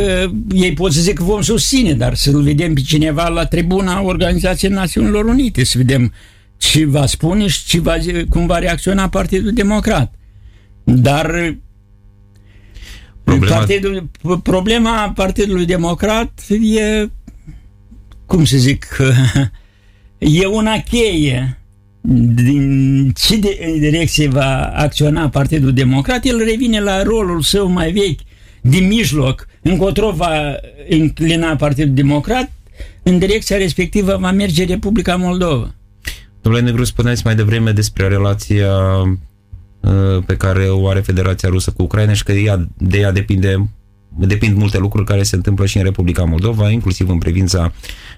ei pot să zic că vom susține, dar să-l vedem pe cineva la tribuna Organizației Națiunilor Unite, să vedem ce va spune și ce va, cum va reacționa Partidul Democrat. Dar problema... Partidul, problema Partidului Democrat e, cum să zic, e una cheie din ce de, direcție va acționa Partidul Democrat, el revine la rolul său mai vechi, din mijloc, încotro va înclina Partidul Democrat, în direcția respectivă va merge Republica Moldova. Domnule Negru, spuneți mai devreme despre relația uh, pe care o are Federația Rusă cu Ucraina și că ea, de ea depinde depind multe lucruri care se întâmplă și în Republica Moldova, inclusiv în privința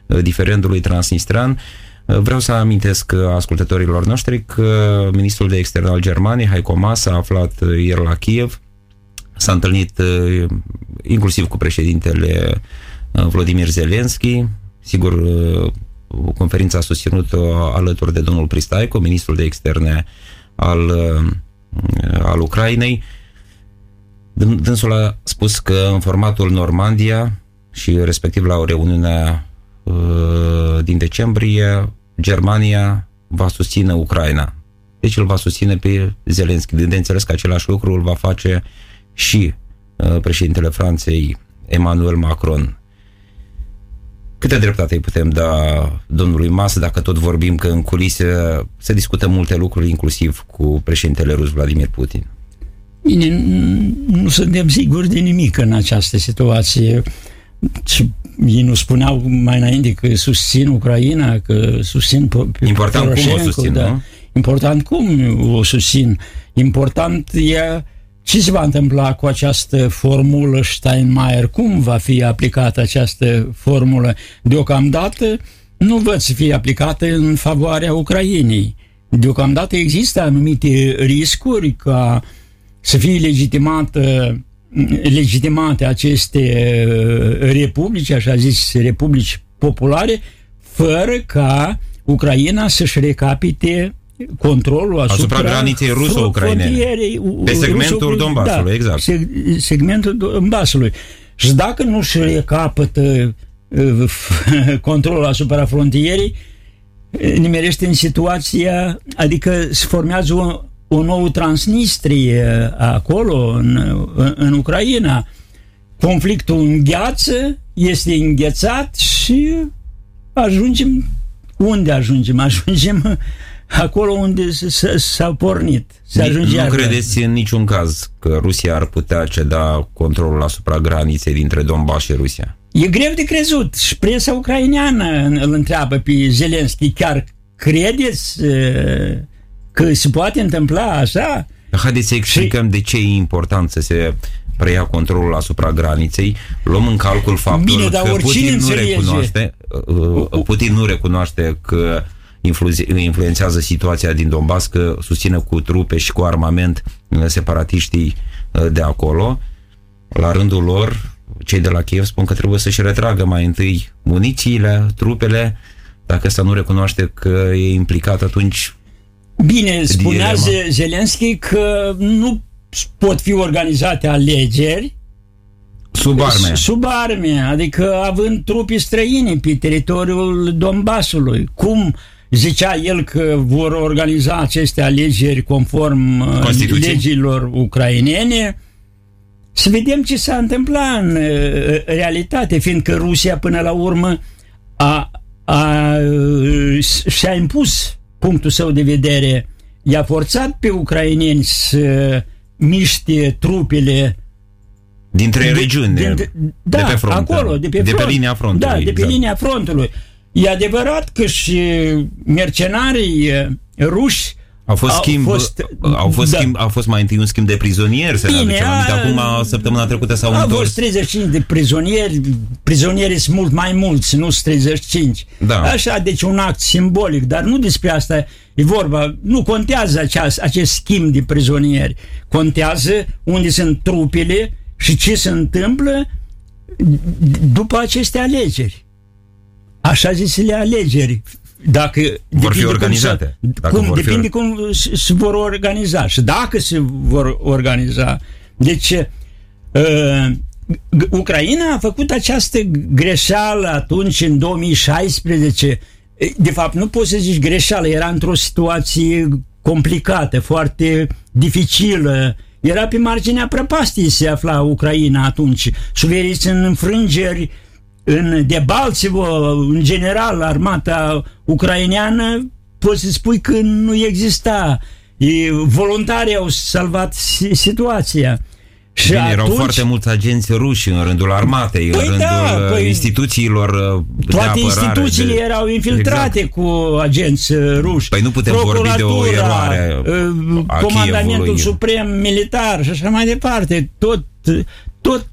uh, diferendului transnistran. Vreau să amintesc ascultătorilor noștri că ministrul de externe al Germaniei, Heiko Maas, a aflat ieri la Kiev, s-a întâlnit uh, inclusiv cu președintele uh, Vladimir Zelensky, sigur uh, conferința a susținut-o alături de domnul Pristaico, ministrul de externe al, al Ucrainei. Dânsul a spus că în formatul Normandia și respectiv la o reuniune uh, din decembrie, Germania va susține Ucraina. Deci îl va susține pe Zelenski. De înțeles că același lucru îl va face și uh, președintele Franței, Emmanuel Macron. Câte dreptate îi putem da domnului Mas dacă tot vorbim că în culise se discută multe lucruri, inclusiv cu președintele rus Vladimir Putin? Bine, nu suntem siguri de nimic în această situație. Și ei nu spuneau mai înainte că susțin Ucraina, că susțin Important cum o susțin, da. nu? Important cum o susțin. Important e ce se va întâmpla cu această formulă Steinmeier? Cum va fi aplicată această formulă? Deocamdată nu văd să fie aplicată în favoarea Ucrainei. Deocamdată există anumite riscuri ca să fie legitimată legitimate aceste uh, republici, așa zis, republici populare, fără ca Ucraina să-și recapite controlul asupra, asupra graniței ruso-ucrainene. Pe segmentul ruso Donbasului, da, exact. segmentul Donbasului. Și dacă nu și recapătă uh, controlul asupra frontierei, nimerește în situația, adică se formează o, o nouă Transnistrie acolo, în, în, în Ucraina. Conflictul îngheață, este înghețat și ajungem unde ajungem? Ajungem acolo unde s-a pornit. Se ajunge nu credeți în niciun caz că Rusia ar putea ceda controlul asupra graniței dintre Donbass și Rusia? E greu de crezut. Și presa ucraineană îl întreabă pe Zelenski, chiar credeți că se poate întâmpla așa? Haideți să explicăm și... de ce e important să se preia controlul asupra graniței, luăm în calcul faptul Bine, că Putin nu recunoaște uh, uh, Putin nu recunoaște că influențează situația din Donbass, că susține cu trupe și cu armament uh, separatiștii de acolo. La rândul lor, cei de la Kiev spun că trebuie să-și retragă mai întâi munițiile, trupele, dacă ăsta nu recunoaște că e implicat, atunci Bine, spunea dilema. Zelenski că nu pot fi organizate alegeri Sub arme. Sub arme, adică având trupi străine pe teritoriul Donbasului. Cum zicea el că vor organiza aceste alegeri conform uh, legilor ucrainene, să vedem ce s-a întâmplat în uh, realitate, fiindcă Rusia până la urmă a, a, și-a impus punctul său de vedere, i-a forțat pe ucraineni să miște trupele dintre de, regiuni, de, de, da, de pe front, acolo, de pe, de front, pe linia frontului. Da, de pe exact. linia frontului. E adevărat că și mercenarii ruși au fost, schimb, fost, au, fost da. schimb, au fost mai întâi un schimb de prizonieri, să Bine, ne aducem aminte. Acum, săptămâna trecută s-au au întors. fost 35 de prizonieri, prizonieri sunt mult mai mulți, nu sunt 35. Da. Așa, deci un act simbolic, dar nu despre asta e vorba. Nu contează aceast, acest schimb de prizonieri. Contează unde sunt trupele și ce se întâmplă după aceste alegeri. Așa zisele alegeri dacă vor fi organizate. Cum se, dacă cum, vor depinde fi... cum se vor organiza și dacă se vor organiza. Deci, uh, Ucraina a făcut această greșeală atunci, în 2016. De fapt, nu poți să zici greșeală, era într-o situație complicată, foarte dificilă. Era pe marginea prăpastiei se afla Ucraina atunci. Suveriți în înfrângeri uh, în Debalțevo, în general, armata ucraineană, poți să spui că nu exista. E, voluntarii au salvat situația. Și Bine, atunci... erau foarte mulți agenți ruși în rândul armatei, păi în rândul da, uh, păi, instituțiilor uh, Toate de apărare, instituțiile de... erau infiltrate exact. cu agenți uh, ruși. Păi nu putem vorbi de o eroare Comandamentul Suprem Militar și așa mai departe. Tot, tot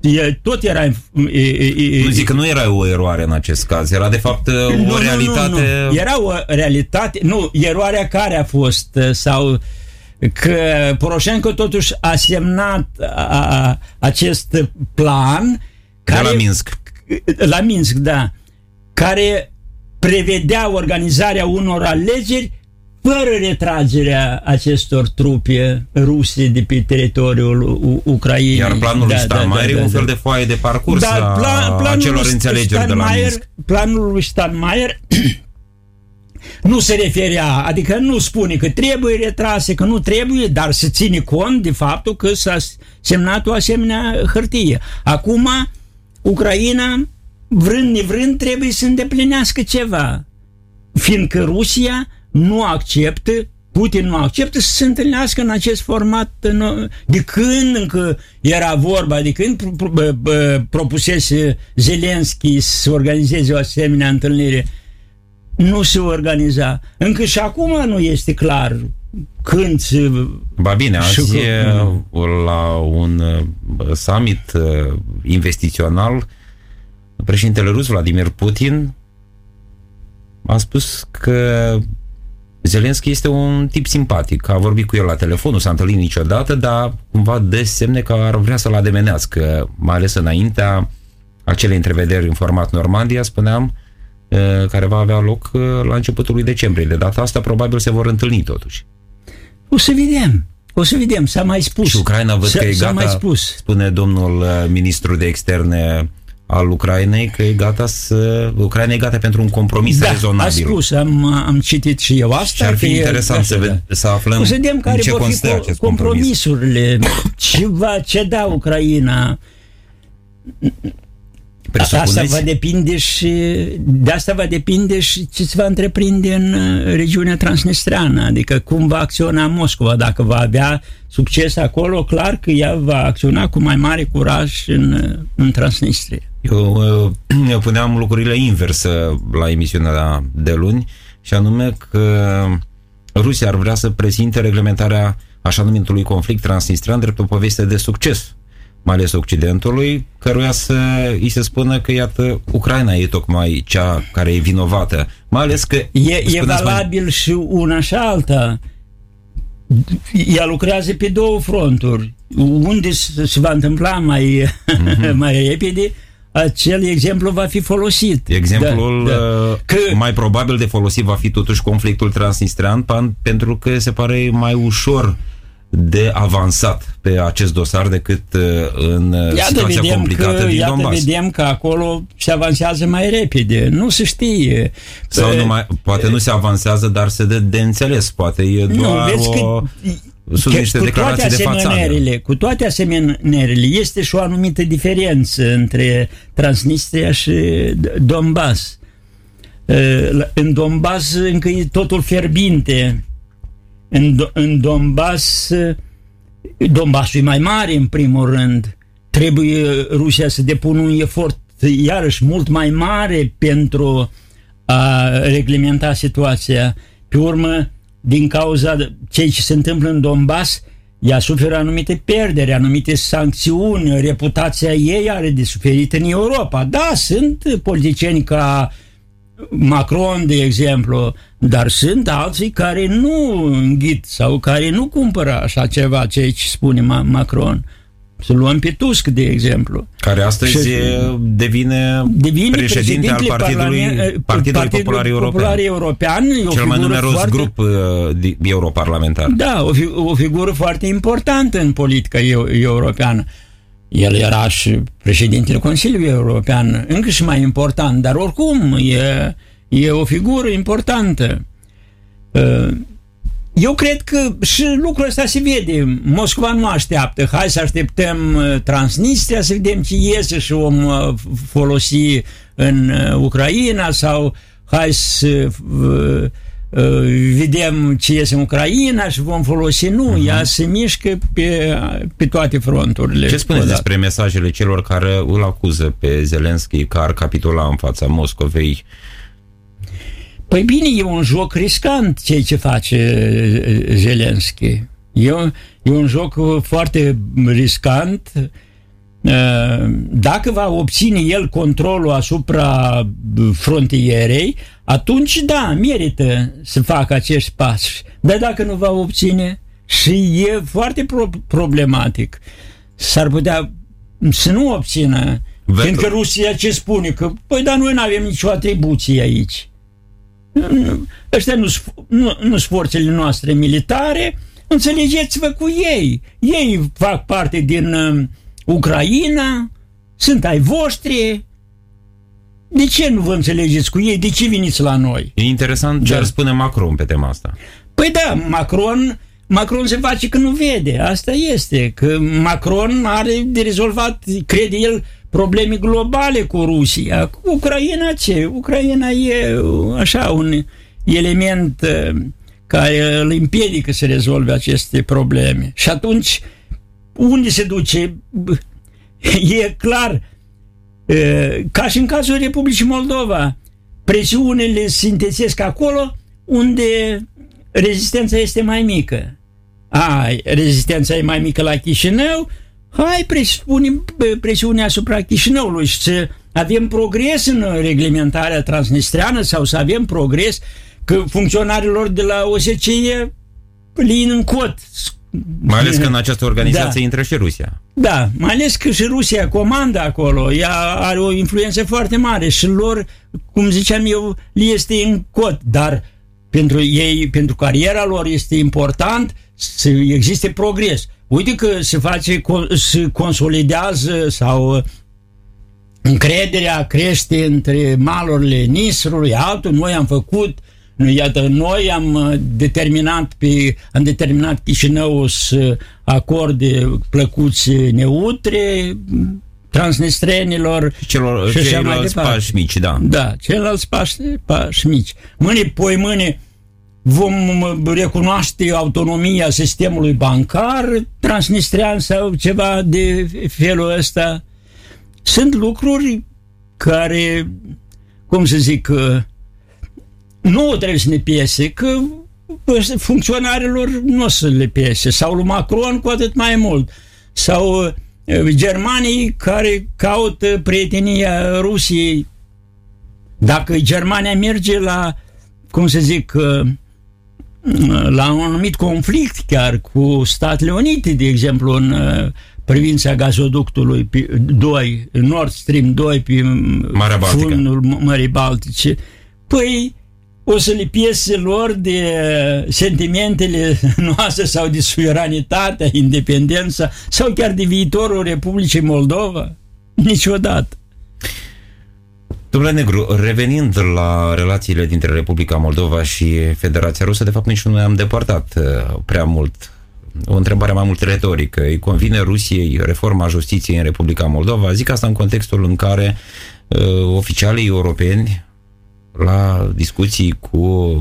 E, tot era... E, e, nu zic că nu era o eroare în acest caz, era de fapt o nu, realitate... Nu, nu. Era o realitate... Nu, eroarea care a fost sau că Poroșenko totuși a semnat a, a, acest plan care, de la Minsk. La Minsk, da. Care prevedea organizarea unor alegeri fără retragerea acestor trupe ruse de pe teritoriul Ucrainei. Iar planul da, lui Steinmeier da, da, da, e un fel de foaie de parcurs Dar plan, a acelor înțelegeri de la Minsk. Planul lui Steinmeier nu se referea, adică nu spune că trebuie retrase, că nu trebuie, dar se ține cont de faptul că s-a semnat o asemenea hârtie. Acum, Ucraina, vrând nevrând, trebuie să îndeplinească ceva, fiindcă Rusia nu acceptă Putin nu acceptă să se întâlnească în acest format de când încă era vorba, de când propusese Zelenski să organizeze o asemenea întâlnire. Nu se organiza. Încă și acum nu este clar când se... Ba bine, azi e la un summit investițional. Președintele rus Vladimir Putin a spus că Zelenski este un tip simpatic. A vorbit cu el la telefon, nu s-a întâlnit niciodată, dar cumva dă semne că ar vrea să-l ademenească, mai ales înaintea acelei întrevederi în format Normandia, spuneam, care va avea loc la începutul lui decembrie. De data asta probabil se vor întâlni totuși. O să vedem. O să vedem, s-a mai spus. Și Ucraina văd că e gata, mai spus. spune domnul ministru de externe al Ucrainei că e gata să... Ucraina e gata pentru un compromis da, rezonabil. a spus, am, am citit și eu asta. Și ar fi interesant să, ved, să aflăm o să vedem care ce vor fi compromisurile. ce va ceda Ucraina Asta va depinde și de asta va depinde și ce se va întreprinde în uh, regiunea transnistreană, adică cum va acționa Moscova, dacă va avea succes acolo, clar că ea va acționa cu mai mare curaj în, uh, în Transnistria. Eu, uh, eu puneam lucrurile inversă la emisiunea de luni și anume că Rusia ar vrea să prezinte reglementarea așa numitului conflict transnistrian drept o poveste de succes mai ales Occidentului, căruia să îi se spună că, iată, Ucraina e tocmai cea care e vinovată. Mai ales că... E, e valabil mai... și una și alta. Ea lucrează pe două fronturi. Unde se va întâmpla mai, mm-hmm. mai repede, acel exemplu va fi folosit. Exemplul da, da. Uh, că... mai probabil de folosit va fi totuși conflictul transnistrean, pentru că se pare mai ușor de avansat pe acest dosar decât uh, în uh, iată situația vedem complicată că, din iată Donbass. vedem că acolo se avansează mai repede, nu se știe. Sau nu mai, poate nu se avansează, dar se dă de înțeles, poate e doar nu, vezi o... Că, sunt că, niște declarații de fațadă. Cu toate asemenările, este și o anumită diferență între Transnistria și Donbass. Uh, în Donbass încă e totul fierbinte, în, în Donbass, Donbassul e mai mare în primul rând, trebuie Rusia să depună un efort iarăși mult mai mare pentru a reglementa situația. Pe urmă, din cauza ceea ce se întâmplă în Donbass, ea suferă anumite pierderi, anumite sancțiuni, reputația ei are de suferit în Europa. Da, sunt politicieni ca uh, Macron, de exemplu, dar sunt alții care nu înghit sau care nu cumpără așa ceva, ce spune Macron. Să luăm pe Tusk, de exemplu. Care astăzi și, devine, devine președinte al Partidului, Partidului, Partidului Popular European. Popular European Cel mai numeros foarte, grup uh, europarlamentar. Da, o, fi, o figură foarte importantă în politica europeană. El era și președintele Consiliului European, încă și mai important, dar oricum e, e o figură importantă. Uh, eu cred că și lucrul ăsta se vede. Moscova nu așteaptă. Hai să așteptăm uh, Transnistria să vedem ce iese și vom uh, folosi în Ucraina sau hai să Uh, vedem ce iese în Ucraina și vom folosi. Nu, uh-huh. ea se mișcă pe, pe toate fronturile. Ce spuneți despre mesajele celor care îl acuză pe Zelenski că ar capitula în fața Moscovei? Păi bine, e un joc riscant ceea ce face uh, Zelenski. E, e un joc foarte riscant uh, dacă va obține el controlul asupra frontierei, atunci da, merită să facă acești pași. Dar dacă nu va obține, și e foarte pro- problematic, s-ar putea să nu obțină. Veto. Pentru că Rusia ce spune? Că, păi, dar noi nu avem nicio atribuție aici. Ăștia nu sunt nu, nu forțele noastre militare, înțelegeți-vă cu ei. Ei fac parte din uh, Ucraina, sunt ai voștri, de ce nu vă înțelegeți cu ei? De ce veniți la noi? E interesant ce da. ar spune Macron pe tema asta. Păi da, Macron, Macron se face că nu vede. Asta este. Că Macron are de rezolvat, crede el, probleme globale cu Rusia. Cu Ucraina ce? Ucraina e așa un element uh, care îl împiedică să rezolve aceste probleme. Și atunci, unde se duce? E clar, uh, ca și în cazul Republicii Moldova, presiunile se intensesc acolo unde rezistența este mai mică. A, rezistența e mai mică la Chișinău, hai presupunem presiunea asupra Chișinăului și să avem progres în reglementarea transnistreană sau să avem progres că funcționarilor de la OSCE lin în cot. Mai ales că în această organizație da. intră și Rusia. Da, mai ales că și Rusia comandă acolo, ea are o influență foarte mare și lor, cum ziceam eu, li este în cot, dar pentru ei, pentru cariera lor este important să existe progres. Uite că se face, se consolidează sau uh, încrederea crește între malurile Nisrului, altul, noi am făcut nu, iată, noi am uh, determinat pe, am determinat Chișinău să acorde plăcuți neutre transnistrenilor celor, și așa mai departe. pași mici, da. Da, ceilalți pași, pași mici. Mâine, poi mâine, vom recunoaște autonomia sistemului bancar transnistrean sau ceva de felul ăsta. Sunt lucruri care, cum să zic, nu trebuie să ne piese, că funcționarilor nu o să le piese, sau lui Macron cu atât mai mult, sau germanii care caută prietenia Rusiei. Dacă Germania merge la, cum să zic, la un anumit conflict chiar cu Statele Unite, de exemplu, în uh, privința gazoductului 2, Nord Stream 2 pe Marea Baltică. fundul Mării Baltice, păi o să le piese lor de sentimentele noastre sau de suveranitatea, independența sau chiar de viitorul Republicii Moldova? Niciodată. Domnule Negru, revenind la relațiile dintre Republica Moldova și Federația Rusă, de fapt nici nu ne-am depărtat uh, prea mult. O întrebare mai mult retorică. Îi convine Rusiei reforma justiției în Republica Moldova? Zic asta în contextul în care uh, oficialii europeni la discuții cu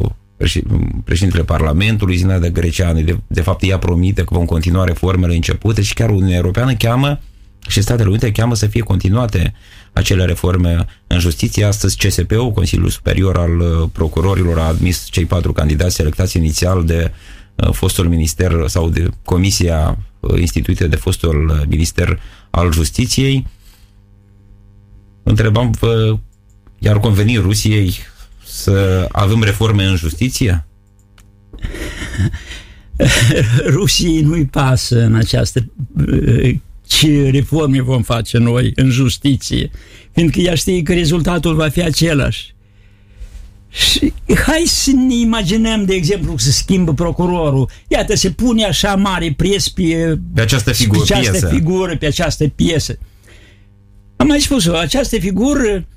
președintele Parlamentului, Zinada Greceanu, de, de fapt ea promite că vom continua reformele începute și chiar Uniunea Europeană cheamă și Statele Unite cheamă să fie continuate acele reforme în justiție. Astăzi CSP-ul, Consiliul Superior al uh, Procurorilor, a admis cei patru candidați selectați inițial de uh, fostul minister sau de comisia uh, instituită de fostul minister al justiției. Întrebam, vă, iar conveni Rusiei să avem reforme în justiție? Rusiei nu-i pasă în această ce reforme vom face noi în justiție, fiindcă ea știe că rezultatul va fi același. Și hai să ne imaginăm, de exemplu, să schimbă procurorul. Iată, se pune așa mare pres pe, pe această figură, pe această piesă. figură, pe această piesă. Am mai spus-o, această figură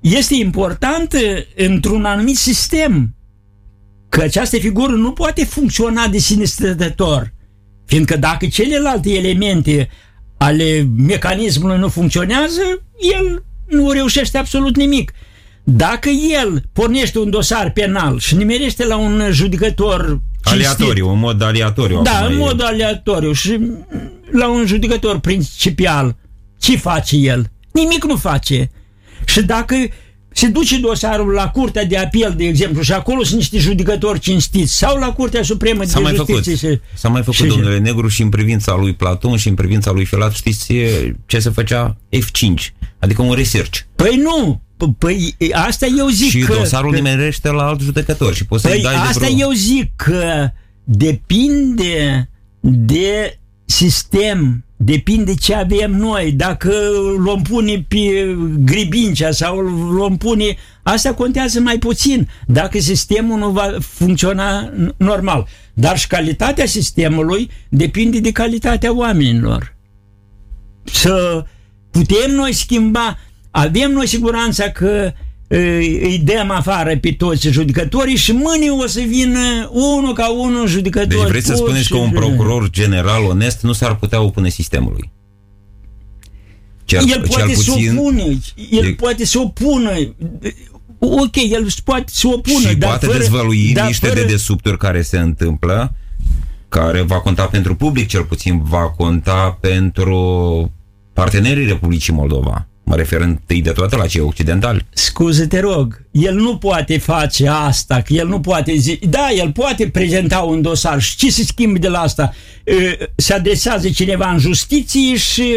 este importantă într-un anumit sistem. Că această figură nu poate funcționa de sine stătător. Fiindcă dacă celelalte elemente ale mecanismului nu funcționează, el nu reușește absolut nimic. Dacă el pornește un dosar penal și nimerește la un judecător Aleatoriu, în mod aleatoriu. Da, în mod aleatoriu și la un judecător principial, ce face el? Nimic nu face. Și dacă se duce dosarul la Curtea de Apel, de exemplu, și acolo sunt niște judecători cinstiți, sau la Curtea Supremă s-a de mai Justiție. Făcut. S-a mai făcut, și, domnule Negru, și în privința lui Platon și în privința lui Filat, știți ce se făcea? F5, adică un research. Păi nu, Păi asta eu zic și că... Și dosarul că, nimerește la alt judecător și poți păi să-i dai asta de vreo... eu zic că depinde de sistem, depinde ce avem noi. Dacă l-om pune pe Gribincea sau l-om pune Asta contează mai puțin dacă sistemul nu va funcționa normal. Dar și calitatea sistemului depinde de calitatea oamenilor. Să putem noi schimba, avem noi siguranța că îi dăm afară pe toți judecătorii și mâine o să vină unul ca unul judecător. Deci vreți să spuneți că un procuror general onest nu s-ar putea opune sistemului? Cel, el poate puțin, să opune, el e... poate să opună ok, el poate să opună, și dar poate fără, dezvălui dar niște fără... dedesubturi care se întâmplă, care va conta pentru public, cel puțin va conta pentru partenerii Republicii Moldova. Mă refer întâi de toate la cei occidentali. Scuze, te rog, el nu poate face asta, că el nu poate zi... Da, el poate prezenta un dosar și ce se schimbă de la asta? Se adresează cineva în justiție și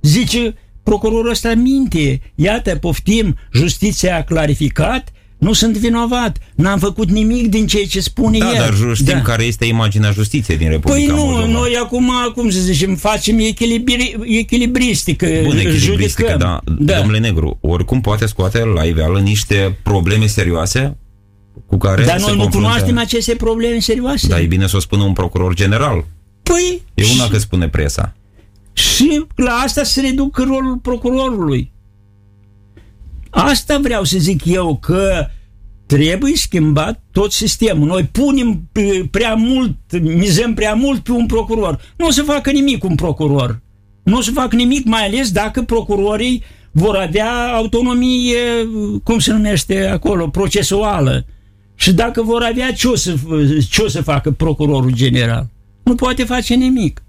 zice procurorul ăsta minte. Iată, poftim, justiția a clarificat, nu sunt vinovat, n-am făcut nimic din ceea ce spune da, el. dar știm da. care este imaginea justiției din Republica Păi nu, Moldova. noi acum, cum să zicem, facem echilibri, echilibristică, Bun, echilibristică, da. da. Domnule Negru, oricum poate scoate la iveală niște probleme serioase cu care Dar noi nu cunoaștem aceste probleme serioase. Da, e bine să o spună un procuror general. Păi... E una și... că spune presa. Și la asta se reduc rolul procurorului. Asta vreau să zic eu, că trebuie schimbat tot sistemul. Noi punem prea mult, mizăm prea mult pe un procuror. Nu o să facă nimic un procuror. Nu o să facă nimic, mai ales dacă procurorii vor avea autonomie, cum se numește acolo, procesuală. Și dacă vor avea ce o să, ce o să facă procurorul general? Nu poate face nimic.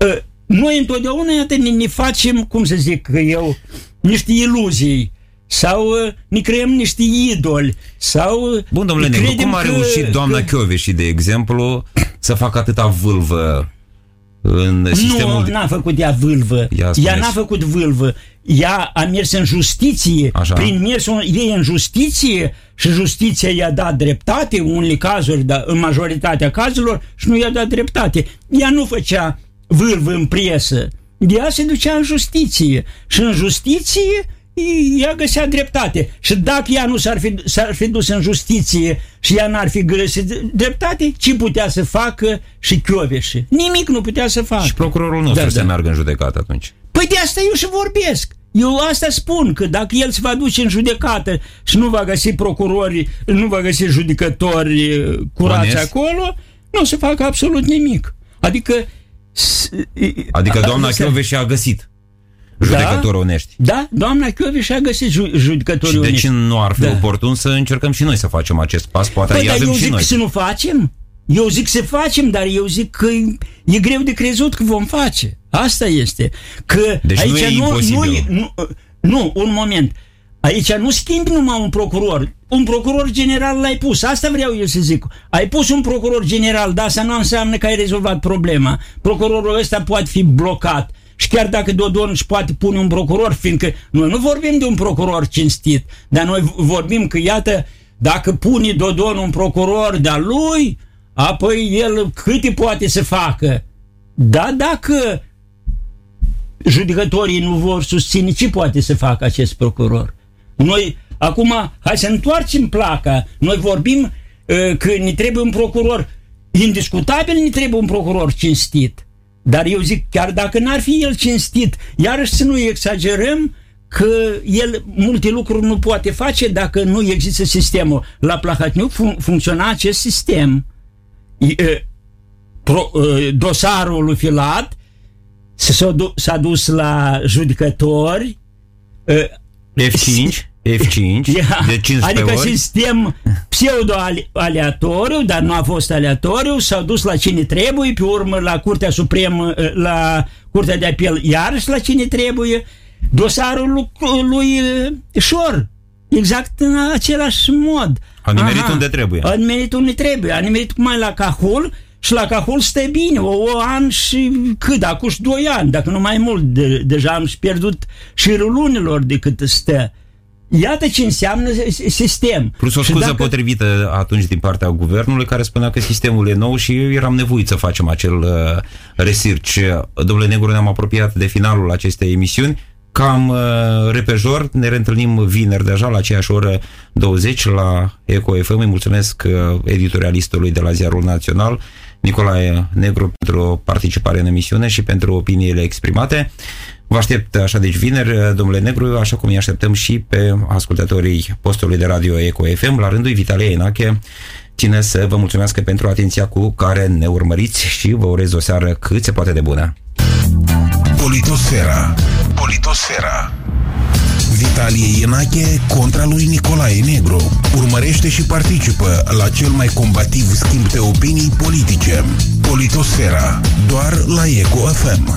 Ă, noi întotdeauna, iată, ne, ne facem, cum să zic eu, niște iluzii sau uh, ne creăm niște idoli sau uh, Bun, domnule Negru, cum a reușit că, doamna că... și de exemplu, să facă atâta vâlvă în sistemul... Nu, n-a făcut ea vâlvă. Ea, ea n-a făcut vâlvă. Ea a mers în justiție. Așa. Prin mersul ei în justiție și justiția i-a dat dreptate, în unele cazuri, dar în majoritatea cazurilor, și nu i-a dat dreptate. Ea nu făcea vâlvă în presă. Ea se ducea în justiție. Și în justiție ea găsea dreptate. Și dacă ea nu s-ar fi, s-ar fi dus în justiție și ea n-ar fi găsit dreptate, ce putea să facă și Chioveși? Nimic nu putea să facă. Și procurorul nostru da, să da. meargă în judecată atunci. Păi de asta eu și vorbesc. Eu asta spun, că dacă el se va duce în judecată și nu va găsi procurori, nu va găsi judecători curați Onest. acolo, nu o să facă absolut nimic. Adică Adică doamna Chioveși a găsit judecători da? onești. Da, doamna și a găsit ju- judecători și onești. Și deci nu ar fi da. oportun să încercăm și noi să facem acest pas? Poate păi, dar eu zic noi. să nu facem. Eu zic să facem, dar eu zic că e greu de crezut că vom face. Asta este. Că deci aici nu e nu, imposibil. Nu, nu, nu, un moment. Aici nu schimbi numai un procuror. Un procuror general l-ai pus. Asta vreau eu să zic. Ai pus un procuror general, dar asta nu înseamnă că ai rezolvat problema. Procurorul ăsta poate fi blocat. Și chiar dacă Dodon își poate pune un procuror, fiindcă noi nu vorbim de un procuror cinstit, dar noi vorbim că, iată, dacă pune Dodon un procuror de-a lui, apoi el câte poate să facă. Da, dacă judecătorii nu vor susține, ce poate să facă acest procuror? Noi, acum, hai să întoarcem placa. Noi vorbim uh, că ne trebuie un procuror. Indiscutabil ne trebuie un procuror cinstit. Dar eu zic, chiar dacă n-ar fi el cinstit, iarăși să nu exagerăm că el multe lucruri nu poate face dacă nu există sistemul. La Plahatniuc fun- funcționa acest sistem. E, pro, e, dosarul lui Filat s-a dus la judecători F5 F5 de 15 Adică ori. sistem pseudo-aleatoriu, dar nu a fost aleatoriu, s-au dus la cine trebuie, pe urmă la Curtea Supremă, la Curtea de Apel, iarăși la cine trebuie, dosarul lui, lui Șor, exact în același mod. A nimerit Aha, unde trebuie. A nimerit unde trebuie, a nimerit mai la Cahul și la Cahul stă bine, o, o an și cât, acum și doi ani, dacă nu mai mult, de, deja am pierdut șirul lunilor de cât stă. Iată ce înseamnă sistem. Plus o scuză dacă... potrivită atunci din partea guvernului care spunea că sistemul e nou și eram nevoit să facem acel uh, research. Domnule Negru, ne-am apropiat de finalul acestei emisiuni. cam uh, repejor. Ne reîntâlnim vineri deja la aceeași oră 20 la Eco FM. Îi mulțumesc uh, editorialistului de la Ziarul Național, Nicolae Negru, pentru participare în emisiune și pentru opiniile exprimate. Vă aștept așa deci vineri, domnule Negru, așa cum îi așteptăm și pe ascultătorii postului de radio Eco FM. La rândul Vitalie Enache, ține să vă mulțumesc pentru atenția cu care ne urmăriți și vă urez o seară cât se poate de bună. Politosfera. Politosfera. Vitalie Ienache contra lui Nicolae Negru. Urmărește și participă la cel mai combativ schimb de opinii politice. Politosfera. Doar la Eco FM.